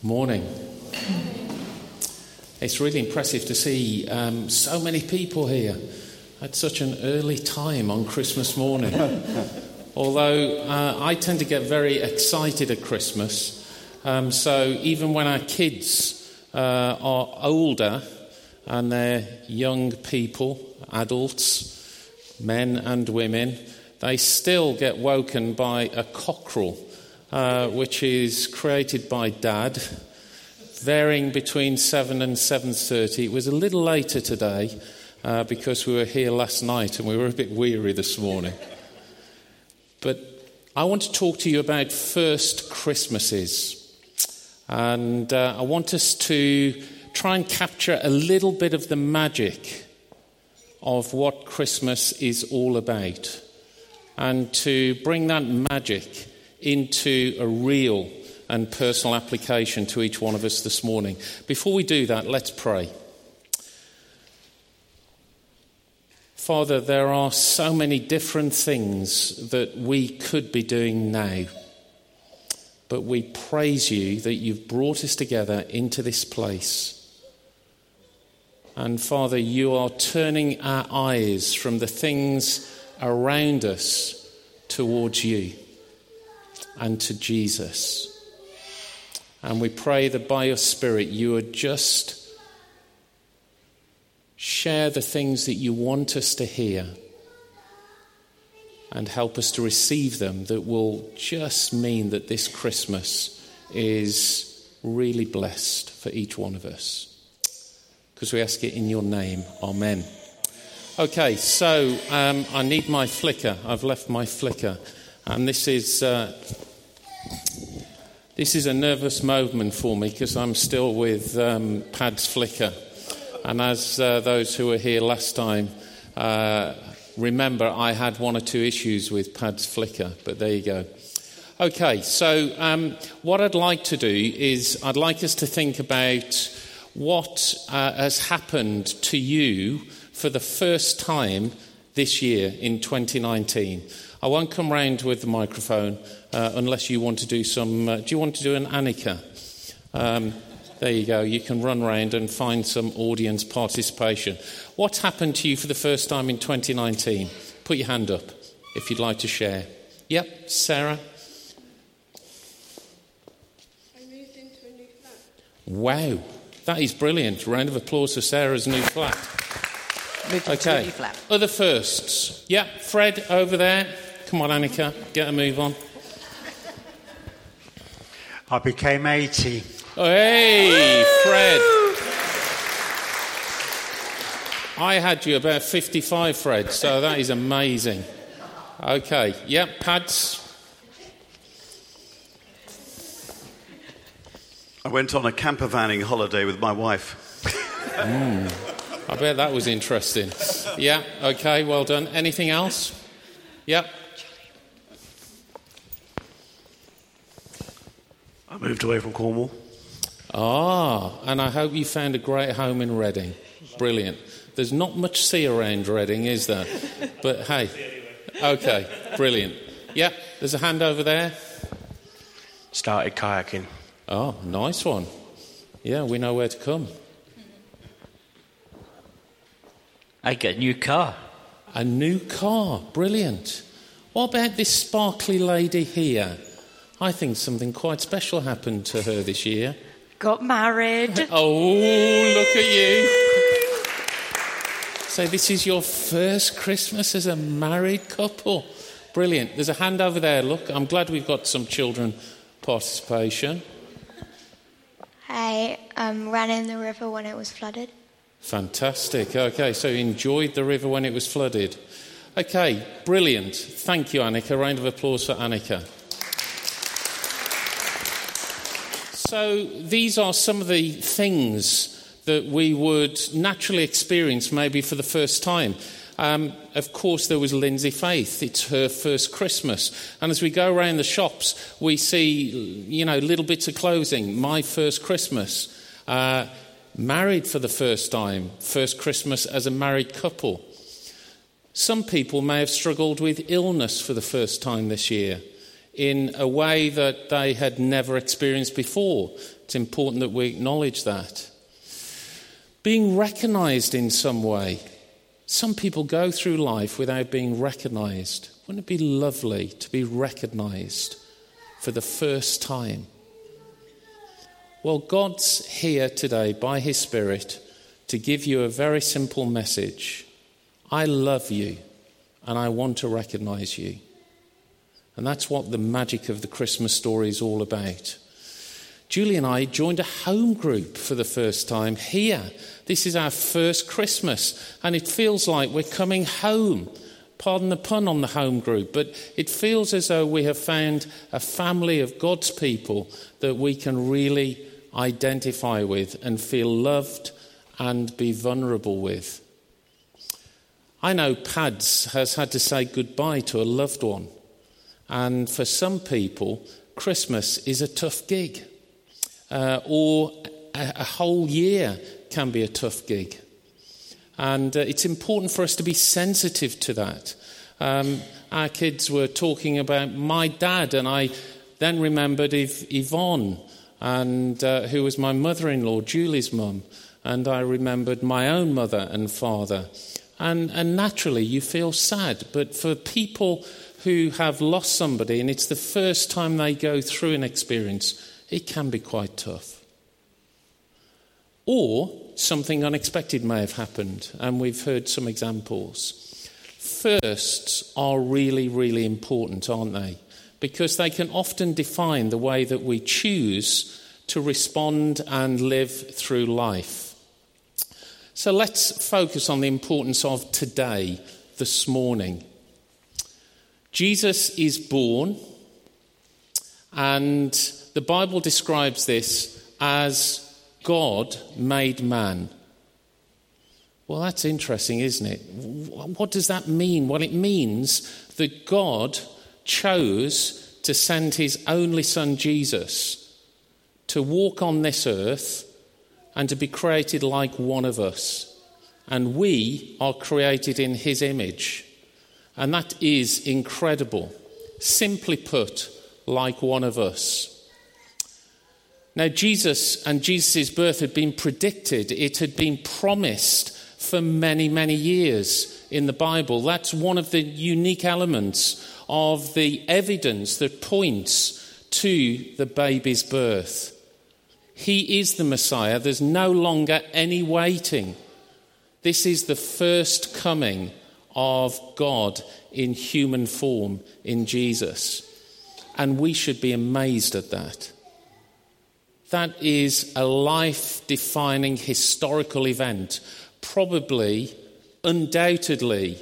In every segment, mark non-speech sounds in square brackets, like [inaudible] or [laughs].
Morning. It's really impressive to see um, so many people here at such an early time on Christmas morning. [laughs] Although uh, I tend to get very excited at Christmas, um, so even when our kids uh, are older and they're young people, adults, men and women, they still get woken by a cockerel, uh, which is created by Dad, varying between seven and seven thirty. It was a little later today uh, because we were here last night and we were a bit weary this morning. But I want to talk to you about first Christmases, and uh, I want us to try and capture a little bit of the magic of what Christmas is all about and to bring that magic into a real and personal application to each one of us this morning. Before we do that, let's pray. Father, there are so many different things that we could be doing now. But we praise you that you've brought us together into this place. And Father, you are turning our eyes from the things around us towards you and to Jesus. And we pray that by your Spirit you would just share the things that you want us to hear and help us to receive them that will just mean that this Christmas is really blessed for each one of us. Because we ask it in your name. Amen. Okay, so um, I need my flicker. I've left my flicker, and this is uh, this is a nervous moment for me because I'm still with um, Pad's flicker, and as uh, those who were here last time uh, remember, I had one or two issues with Pad's flicker, but there you go. Okay, so um, what I'd like to do is I'd like us to think about what uh, has happened to you for the first time this year in 2019. I won't come round with the microphone uh, unless you want to do some. Uh, do you want to do an Annika? Um, there you go. You can run round and find some audience participation. What's happened to you for the first time in 2019? Put your hand up if you'd like to share. Yep, Sarah. I moved into a new flat. Wow, that is brilliant. Round of applause for Sarah's new flat. Moved Okay. new flat. Other firsts. Yeah, Fred over there. Come on, Annika, get a move on. I became 80. Oh, hey, Fred. I had you about 55, Fred, so that is amazing. Okay, yep, pads. I went on a camper vanning holiday with my wife. Hmm. I bet that was interesting. Yeah, okay, well done. Anything else? Yep. I moved away from Cornwall. Ah, and I hope you found a great home in Reading. Brilliant. There's not much sea around Reading, is there? But hey, okay, brilliant. Yeah, there's a hand over there. Started kayaking. Oh, nice one. Yeah, we know where to come. I got a new car. A new car, brilliant. What about this sparkly lady here? I think something quite special happened to her this year. Got married. [laughs] Oh, look at you. So, this is your first Christmas as a married couple. Brilliant. There's a hand over there. Look, I'm glad we've got some children participation. I um, ran in the river when it was flooded. Fantastic. Okay, so you enjoyed the river when it was flooded. Okay, brilliant. Thank you, Annika. A round of applause for Annika. So, these are some of the things that we would naturally experience maybe for the first time. Um, of course, there was Lindsay Faith. It's her first Christmas. And as we go around the shops, we see, you know, little bits of clothing. My first Christmas. Uh, married for the first time. First Christmas as a married couple. Some people may have struggled with illness for the first time this year. In a way that they had never experienced before. It's important that we acknowledge that. Being recognized in some way. Some people go through life without being recognized. Wouldn't it be lovely to be recognized for the first time? Well, God's here today by His Spirit to give you a very simple message I love you and I want to recognize you. And that's what the magic of the Christmas story is all about. Julie and I joined a home group for the first time here. This is our first Christmas, and it feels like we're coming home. Pardon the pun on the home group, but it feels as though we have found a family of God's people that we can really identify with and feel loved and be vulnerable with. I know Pads has had to say goodbye to a loved one, and for some people, Christmas is a tough gig, uh, or a, a, whole year can be a tough gig. And uh, it's important for us to be sensitive to that. Um, our kids were talking about my dad, and I then remembered Yvonne and uh, who was my mother in law, Julie's mum. And I remembered my own mother and father. And, and naturally, you feel sad. But for people who have lost somebody and it's the first time they go through an experience, it can be quite tough. Or something unexpected may have happened, and we've heard some examples. Firsts are really, really important, aren't they? because they can often define the way that we choose to respond and live through life. So let's focus on the importance of today, this morning. Jesus is born, and the Bible describes this as God made man. Well, that's interesting, isn't it? What does that mean? Well, it means that God chose to send his only son Jesus to walk on this earth and to be created like one of us. And we are created in his image. And that is incredible. Simply put, like one of us. Now, Jesus and Jesus' birth had been predicted, it had been promised for many, many years in the Bible. That's one of the unique elements of the evidence that points to the baby's birth. He is the Messiah. There's no longer any waiting. This is the first coming of God in human form in Jesus. And we should be amazed at that. That is a life defining historical event, probably, undoubtedly,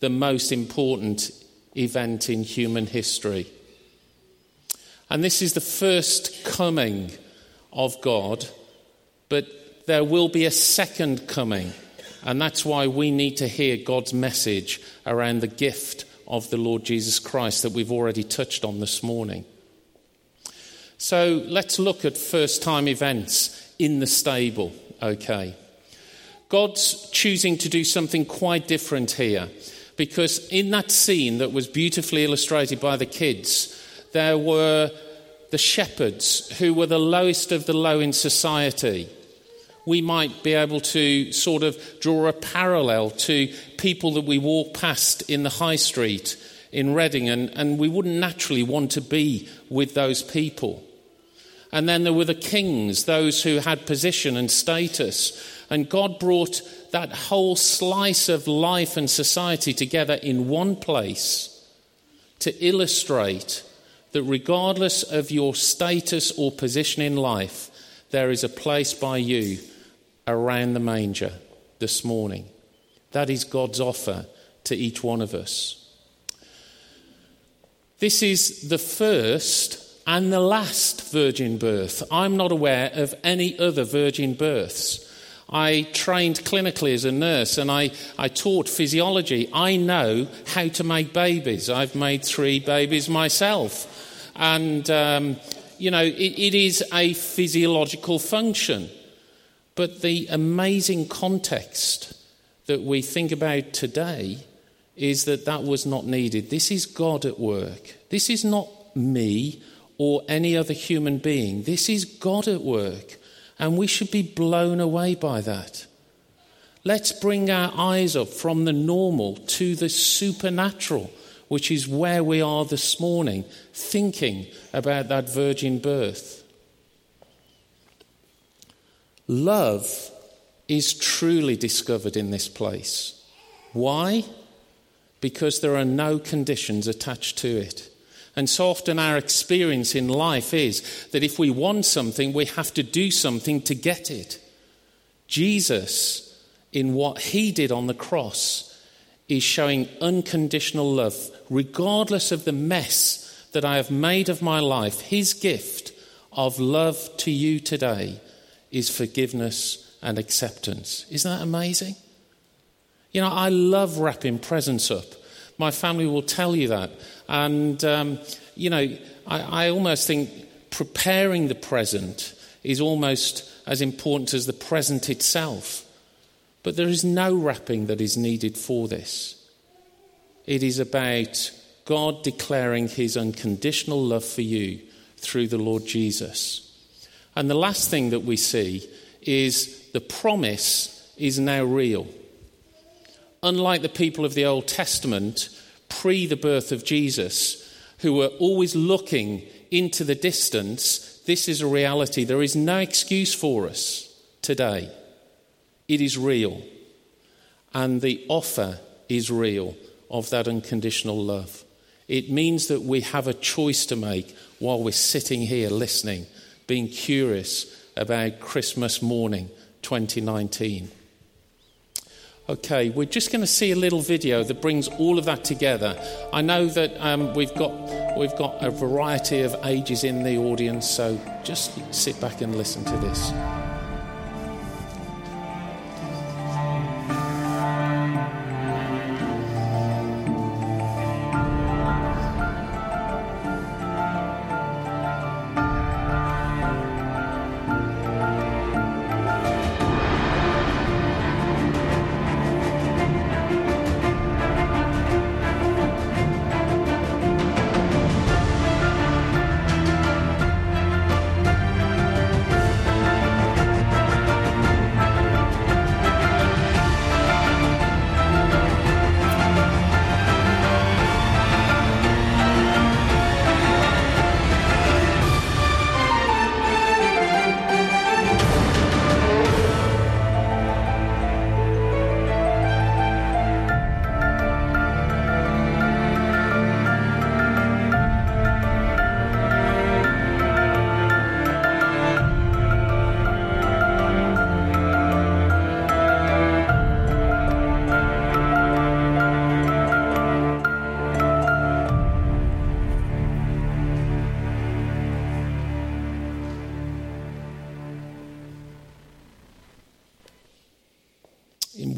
the most important event in human history. And this is the first coming of God, but there will be a second coming. And that's why we need to hear God's message around the gift of the Lord Jesus Christ that we've already touched on this morning. So let's look at first time events in the stable, okay? God's choosing to do something quite different here because in that scene that was beautifully illustrated by the kids, there were the shepherds who were the lowest of the low in society. We might be able to sort of draw a parallel to people that we walk past in the high street in Reading, and, and we wouldn't naturally want to be with those people. And then there were the kings, those who had position and status. And God brought that whole slice of life and society together in one place to illustrate that regardless of your status or position in life, there is a place by you around the manger this morning. That is God's offer to each one of us. This is the first and the last virgin birth. I'm not aware of any other virgin births. I trained clinically as a nurse and I, I taught physiology. I know how to make babies. I've made three babies myself. And, um, you know, it, it is a physiological function. But the amazing context that we think about today is that that was not needed. This is God at work. This is not me or any other human being. This is God at work, and we should be blown away by that. Let's bring our eyes up from the normal to the supernatural, which is where we are this morning, thinking about that virgin birth. Love is truly discovered in this place. Why? Because there are no conditions attached to it. And so often our experience in life is that if we want something, we have to do something to get it. Jesus, in what he did on the cross, is showing unconditional love, regardless of the mess that I have made of my life. His gift of love to you today is forgiveness and acceptance. Isn't that amazing? You know, I love wrapping presents up. My family will tell you that. And, um, you know, I, I almost think preparing the present is almost as important as the present itself. But there is no wrapping that is needed for this. It is about God declaring his unconditional love for you through the Lord Jesus. And the last thing that we see is the promise is now real. Unlike the people of the Old Testament, pre the birth of Jesus, who were always looking into the distance, this is a reality. There is no excuse for us today. It is real. And the offer is real of that unconditional love. It means that we have a choice to make while we're sitting here listening, being curious about Christmas morning 2019. Okay, we're just going to see a little video that brings all of that together. I know that um, we've got we've got a variety of ages in the audience, so just sit back and listen to this.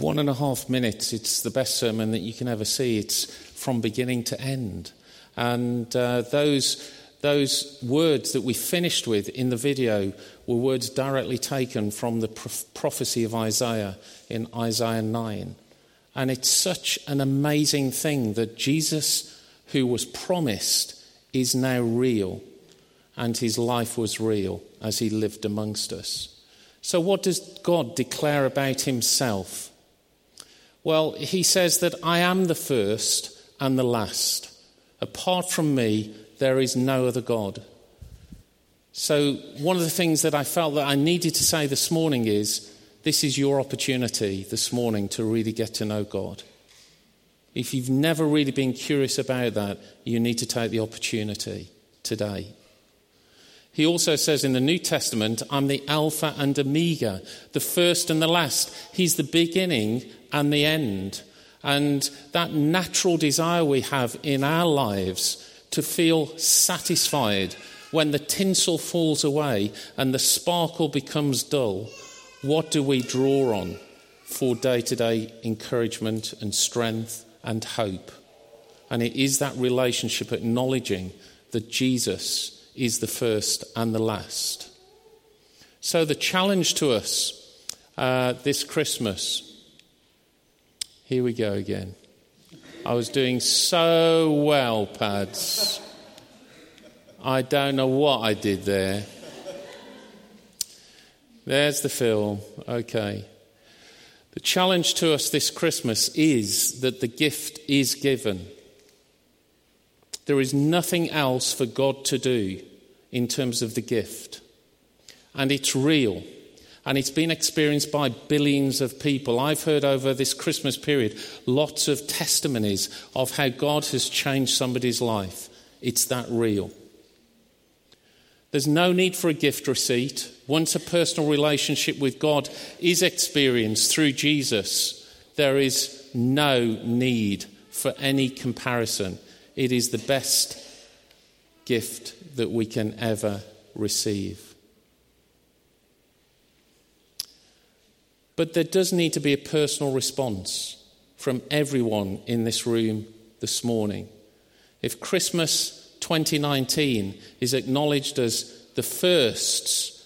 One and a half minutes, it's the best sermon that you can ever see. It's from beginning to end. And uh, those, those words that we finished with in the video were words directly taken from the prophecy of Isaiah in Isaiah 9. And it's such an amazing thing that Jesus, who was promised, is now real. And his life was real as he lived amongst us. So, what does God declare about himself? Well, he says that I am the first and the last. Apart from me, there is no other God. So, one of the things that I felt that I needed to say this morning is this is your opportunity this morning to really get to know God. If you've never really been curious about that, you need to take the opportunity today. He also says in the New Testament, I'm the Alpha and Omega, the first and the last. He's the beginning and the end. And that natural desire we have in our lives to feel satisfied when the tinsel falls away and the sparkle becomes dull, what do we draw on for day to day encouragement and strength and hope? And it is that relationship acknowledging that Jesus is the first and the last. So, the challenge to us uh, this Christmas here we go again. I was doing so well, Pads. I don't know what I did there. There's the film. Okay. The challenge to us this Christmas is that the gift is given. There is nothing else for God to do in terms of the gift. And it's real. And it's been experienced by billions of people. I've heard over this Christmas period lots of testimonies of how God has changed somebody's life. It's that real. There's no need for a gift receipt. Once a personal relationship with God is experienced through Jesus, there is no need for any comparison. It is the best gift that we can ever receive. But there does need to be a personal response from everyone in this room this morning. If Christmas 2019 is acknowledged as the first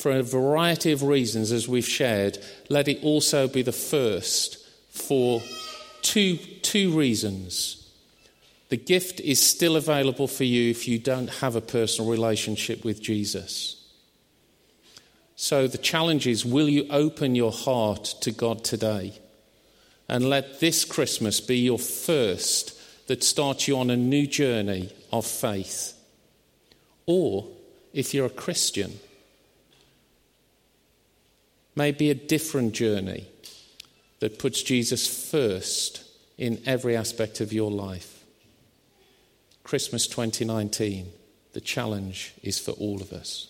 for a variety of reasons, as we've shared. Let it also be the first for two, two reasons. The gift is still available for you if you don't have a personal relationship with Jesus. So the challenge is will you open your heart to God today? And let this Christmas be your first that starts you on a new journey of faith. Or, if you're a Christian, maybe a different journey that puts Jesus first in every aspect of your life. Christmas 2019, the challenge is for all of us.